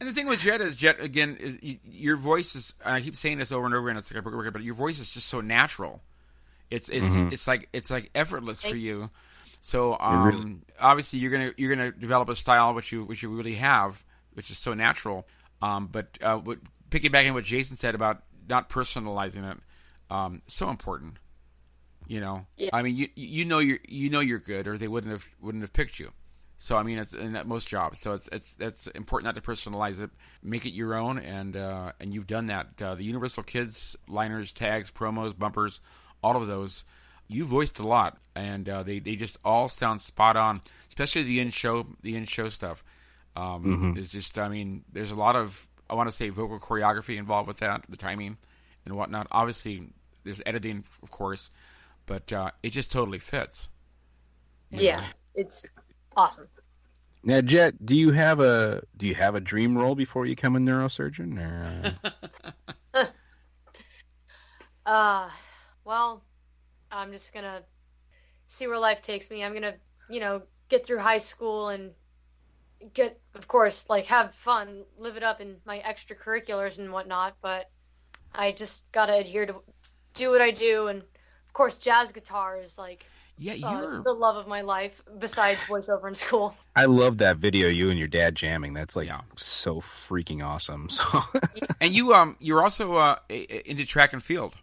And the thing with Jet is, Jet again, is, y- your voice is. and I keep saying this over and over again. It's like a broken record, but your voice is just so natural. It's it's Mhm. it's like it's like effortless for you. So um, really- obviously you're gonna you're gonna develop a style which you which you really have, which is so natural. Um, but uh, what, piggybacking what Jason said about not personalizing it, um, so important. You know, Yeah. I mean, you you know you're you know you're good, or they wouldn't have wouldn't have picked you. So I mean, it's in most jobs. So it's it's it's important not to personalize it, make it your own, and uh, and you've done that. Uh, the Universal Kids liners, tags, promos, bumpers, all of those, you voiced a lot, and uh, they they just all sound spot on. Especially the in show the in show stuff. Um, Mhm. It's just I mean, there's a lot of I want to say vocal choreography involved with that, the timing and whatnot. Obviously, there's editing, of course, but uh, it just totally fits. Yeah, it's awesome. Now, Jet, do you have a, do you have a dream role before you become a neurosurgeon? Or, uh... Uh, well, I'm just gonna see where life takes me. I'm gonna, you know, get through high school and get, of course, like have fun, live it up in my extracurriculars and whatnot. But I just gotta adhere to do what I do, and of course, jazz guitar is like Yeah, uh, you're the love of my life besides voiceover in school. I love that video you and your dad jamming. That's like so freaking awesome. So and you um you're also uh a- a- into track and field.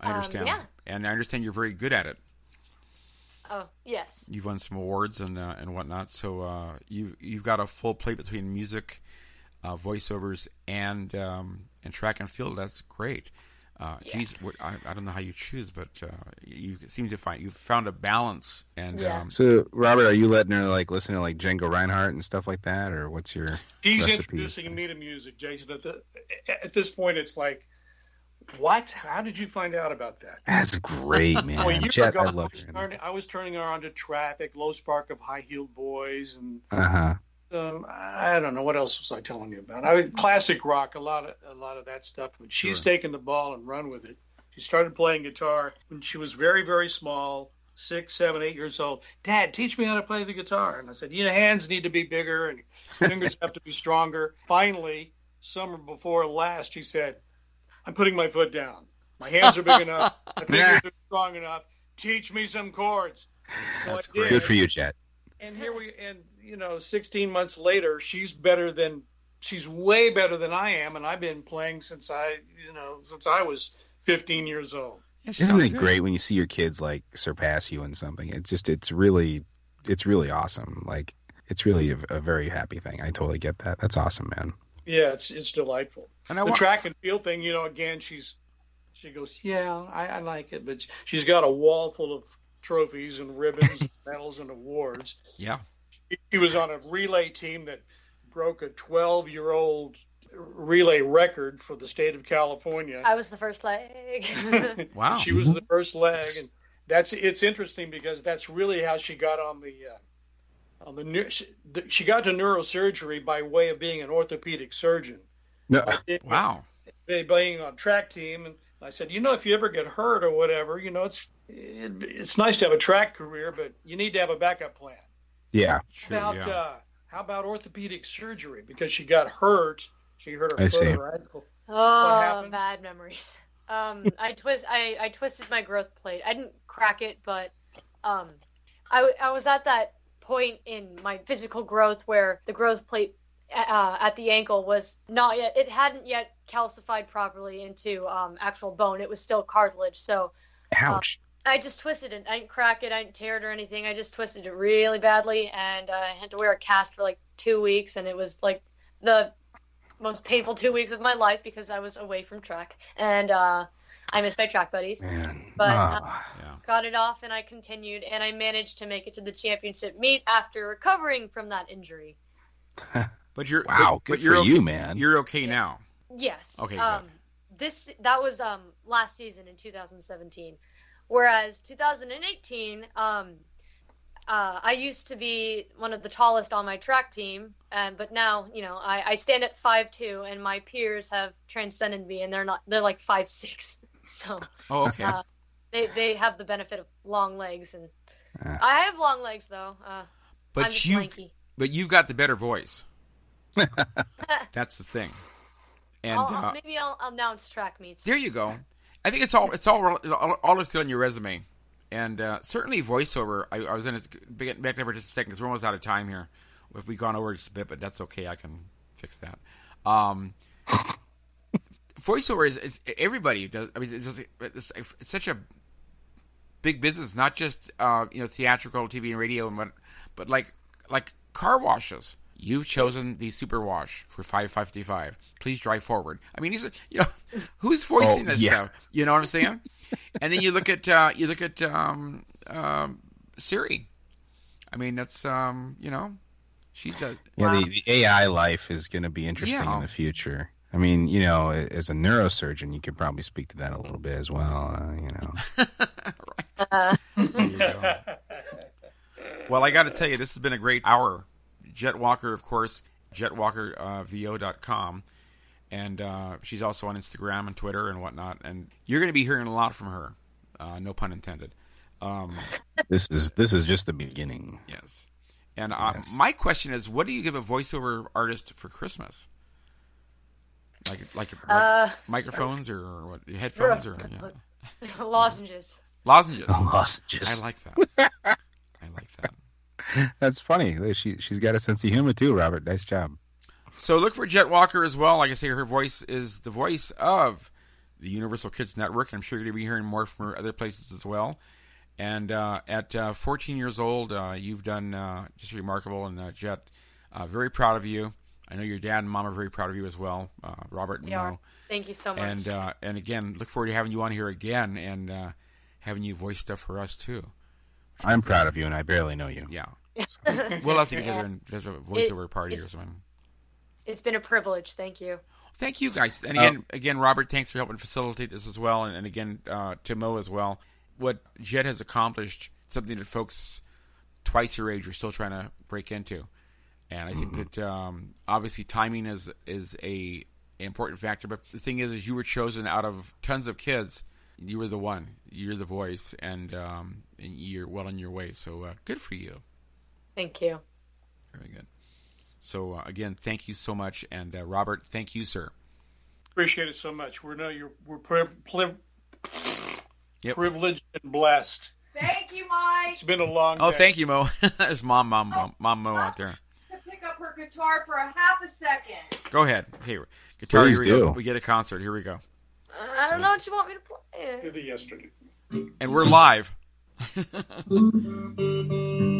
I Um, understand, yeah. and I understand you're very good at it. Oh yes, You've won some awards and uh, and whatnot. So uh, you you've got a full plate between music, uh, voiceovers, and um, and track and field. That's great. Uh, Geez, what, I, I don't know how you choose, but uh, you seem to find you've found a balance. And um, So, Robert, are you letting her like listen to like Django Reinhardt and stuff like that, or what's your He's recipe? introducing me to music, Jason. At, the, at this point, it's like, what? How did you find out about that? That's great, man. Well, a Jet, ago, I I was, turning, I was turning her on to Traffic, Low Spark of High Heeled Boys, and Uh huh. Um, I don't know what else was I telling you about. I classic rock, a lot of a lot of that stuff. But she's Sure. taken the ball and run with it. She started playing guitar when she was very very small, six, seven, eight years old. Dad, teach me how to play the guitar. And I said, your hands need to be bigger and your fingers have to be stronger. Finally, summer before last, she said, I'm putting my foot down. My hands are big enough. My fingers are strong enough. Teach me some chords. So That's I did. Good for you, Jet. And here we, and you know, 16 months later, she's better than, she's way better than I am, and I've been playing since I, you know, since I was 15 years old. Isn't it great when you see your kids like surpass you in something? It's just, it's really, it's really awesome. Like, it's really a, a very happy thing. I totally get that. That's awesome, man. Yeah, it's it's delightful. And I the wa- track and field thing, you know, again, she's she goes, yeah, I, I like it, but she's got a wall full of trophies and ribbons, and medals, and awards. yeah, She was on a relay team that broke a 12 year old relay record for the state of California. I was the first leg. Wow. She was the first leg, and that's it's interesting because that's really how she got on the uh, on the she, the- she got to neurosurgery by way of being an orthopedic surgeon. No. wow. By being on track team, and I said, you know, if you ever get hurt or whatever, you know, it's it, it's nice to have a track career, but you need to have a backup plan. Yeah. True, How about yeah. uh, how about orthopedic surgery? Because she got hurt, she hurt her I foot see. or ankle. Oh, bad memories. Um, I twist, I, I twisted my growth plate. I didn't crack it, but um, I, w- I was at that point in my physical growth where the growth plate uh, at the ankle was not yet, it hadn't yet calcified properly into um, actual bone. It was still cartilage. So Ouch. I just twisted it. I didn't crack it. I didn't tear it or anything. I just twisted it really badly, and uh, I had to wear a cast for like two weeks, and it was like the most painful two weeks of my life because I was away from track, and uh, I missed my track buddies. Man. But uh, Ah. Yeah. got it off, and I continued, and I managed to make it to the championship meet after recovering from that injury. But you're Wow, but, good but you're for okay, you, man. You're okay now. Yes. Okay, Um, this that was um last season in 2017, whereas 2018, um, uh, I used to be one of the tallest on my track team, and but now you know I, I stand at five two, and my peers have transcended me, and they're not they're like five six. So Oh, okay. uh, they they have the benefit of long legs, and Uh. I have long legs though. Uh, But you but you've got the better voice. That's the thing. And I'll, uh, maybe I'll announce track meets. There you go. I think it's all it's all all, listed on your resume, and uh, certainly voiceover. I, I was in a back there for just a second because we're almost out of time here. If we've gone over just a bit, but that's okay. I can fix that. Um, voiceover is, is everybody does. I mean, it's, just- it's, it's such a big business, not just uh, you know theatrical TV and radio, and what, but like like car washes. You've chosen the super wash for five fifty five. Please drive forward. I mean, he's a, you know who's voicing Oh, this yeah. stuff. You know what I'm saying? and then you look at uh, you look at um, um, Siri. I mean, that's um, you know, she's a Yeah, the, the AI life is going to be interesting Yeah. in the future. I mean, you know, as a neurosurgeon, you could probably speak to that a little bit as well. Uh, you know, There you go. well, I got to tell you, this has been a great hour. Jet Walker, of course, jetwalkervo.com. And uh, she's also on Instagram and Twitter and whatnot. And you're going to be hearing a lot from her. Uh, no pun intended. Um, this is this is just the beginning. yes. And uh, my question is, what do you give a voiceover artist for Christmas? Like like, like Uh, microphones or what? Headphones or yeah. lozenges. lozenges? Lozenges. I like that. I like that. That's funny. She she's got a sense of humor too, Robert. Nice job. So look for Jet Walker as well. Like I say, her voice is the voice of the Universal Kids Network, I'm sure you're going to be hearing more from her other places as well. And uh, at uh, 14 years old, uh, you've done uh, just remarkable. And uh, Jet, uh, very proud of you. I know your dad and mom are very proud of you as well, uh, Robert and They are. Thank you so much. And uh, and again, look forward to having you on here again and uh, having you voice stuff for us too. I'm proud of you, and I barely know you. Yeah. We'll have to get together and there's a voiceover It- party or something. It's been a privilege. Thank you. Thank you guys. And Oh. again, again, Robert, thanks for helping facilitate this as well. And, and again, uh, to Mo as well. What Jet has accomplished, something that folks twice your age are still trying to break into. And I think that um, obviously timing is is a important factor. But the thing is, is you were chosen out of tons of kids. You were the one. You're the voice, and um, and you're well on your way. So uh, good for you. Thank you. Very good. So uh, again, thank you so much, and uh, Robert, thank you, sir. Appreciate it so much. We're no, you're, we're priv- priv- Yep. privileged and blessed. Thank you, Mike. It's been a long. Oh, day. thank you, Mo. There's mom, mom, mom, mom, Mo out there. To pick up her guitar for a half a second. Go ahead. Here, guitar. Please here we go. do. We get a concert. Here we go, I don't know what you want me to play. Did it yesterday. and we're live.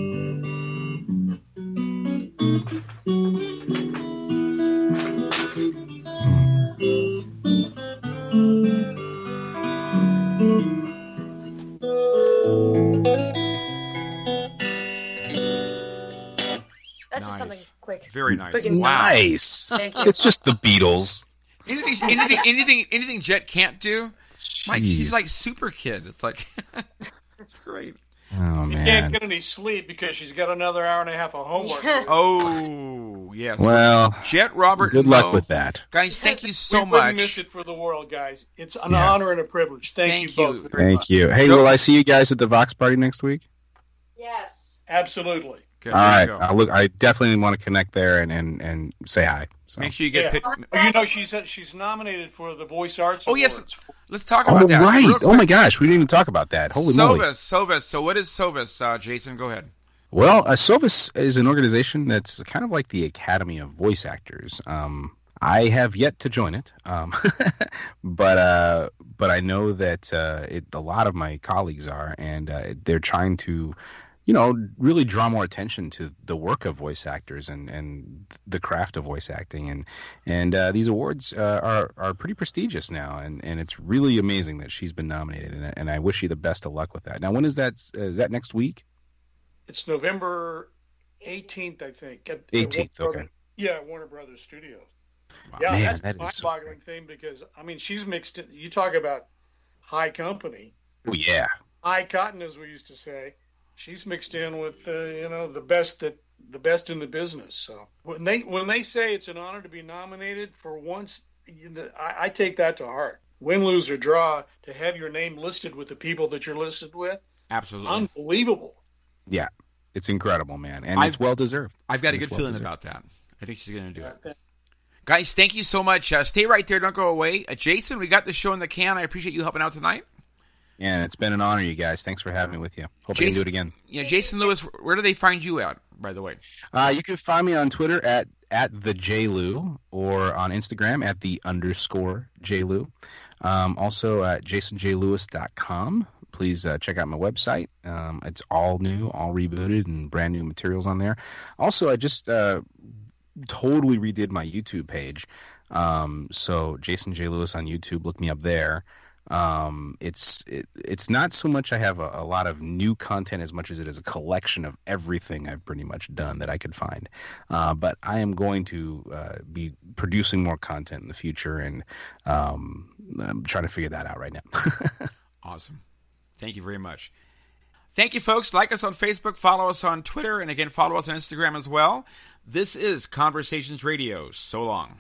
Very nice. Quick and- Wow. Nice. Thank. It's just the Beatles. Anything, anything, anything, anything Jet can't do. Mike, she's like super kid. It's like, it's great. Oh She can't get any sleep because she's got another hour and a half of homework. Oh yes. Well, Jet, Robert, good luck Mo. with that. guys. Thank you so we wouldn't much. miss it for the world, guys. It's an Yeah. honor and a privilege. Thank, Thank you you. both. very much. Thank you. Hey, Go- will I see you guys at the Vox party next week? Yes. Absolutely. Good, All there right. you go. I'll look. I definitely want to connect there and and, and say hi. So. Make sure you get Yeah. picked. Well, you know, she's she's nominated for the Voice Arts. Oh yes. Awards. Let's talk Oh about that. right. Oh my gosh, we didn't even talk about that. Holy moly. SOVAS, SOVAS. So what is SOVAS, uh, Jason? Go ahead. Well, uh, SOVAS is an organization that's kind of like the Academy of Voice Actors. Um, I have yet to join it, um, but uh, but I know that uh, it, a lot of my colleagues are, and uh, they're trying to, you know, really draw more attention to the work of voice actors and, and the craft of voice acting, and and uh, these awards uh, are are pretty prestigious now, and, and it's really amazing that she's been nominated, and, and I wish you the best of luck with that. Now, when is that? Is that next week? It's November 18th, I think. At, at 18th, Warner okay. Brothers- Yeah, Warner Brothers Studios. Yeah, Man, that's that a is so thing because I mean she's mixed. In, you talk about high company, Oh yeah. high cotton, as we used to say. She's mixed in with uh, you know the best that the best in the business. So when they when they say it's an honor to be nominated for once, I, I take that to heart. Win, lose or draw, to have your name listed with the people that you're listed with, Absolutely. unbelievable. Yeah. It's incredible, man. And I've- it's well deserved. I've got a It's good feeling well-deserved. about that. I think she's going to do it. Guys, thank you so much. Uh, stay right there. Don't go away. Uh, Jason, we got the show in the can. I appreciate you helping out tonight. Yeah, it's been an honor, you guys. Thanks for having me with you. Hope I can do it again. Yeah, Jason Lewis, where do they find you at, by the way? Uh, you can find me on Twitter at at the JLou or on Instagram at the underscore JLou. Um, also at jasonjlewis.com. Please uh, check out my website. Um, it's all new, all rebooted, and brand new materials on there. Also, I just uh, totally redid my YouTube page. Um, so Jason J Lewis on YouTube, look me up there. Um, it's it, it's not so much I have a, a lot of new content as much as it is a collection of everything I've pretty much done that I could find. Uh, but I am going to uh, be producing more content in the future, and um, I'm trying to figure that out right now. Awesome. Thank you very much. Thank you, folks. Like us on Facebook, follow us on Twitter, and again, follow us on Instagram as well. This is Conversations Radio. So long.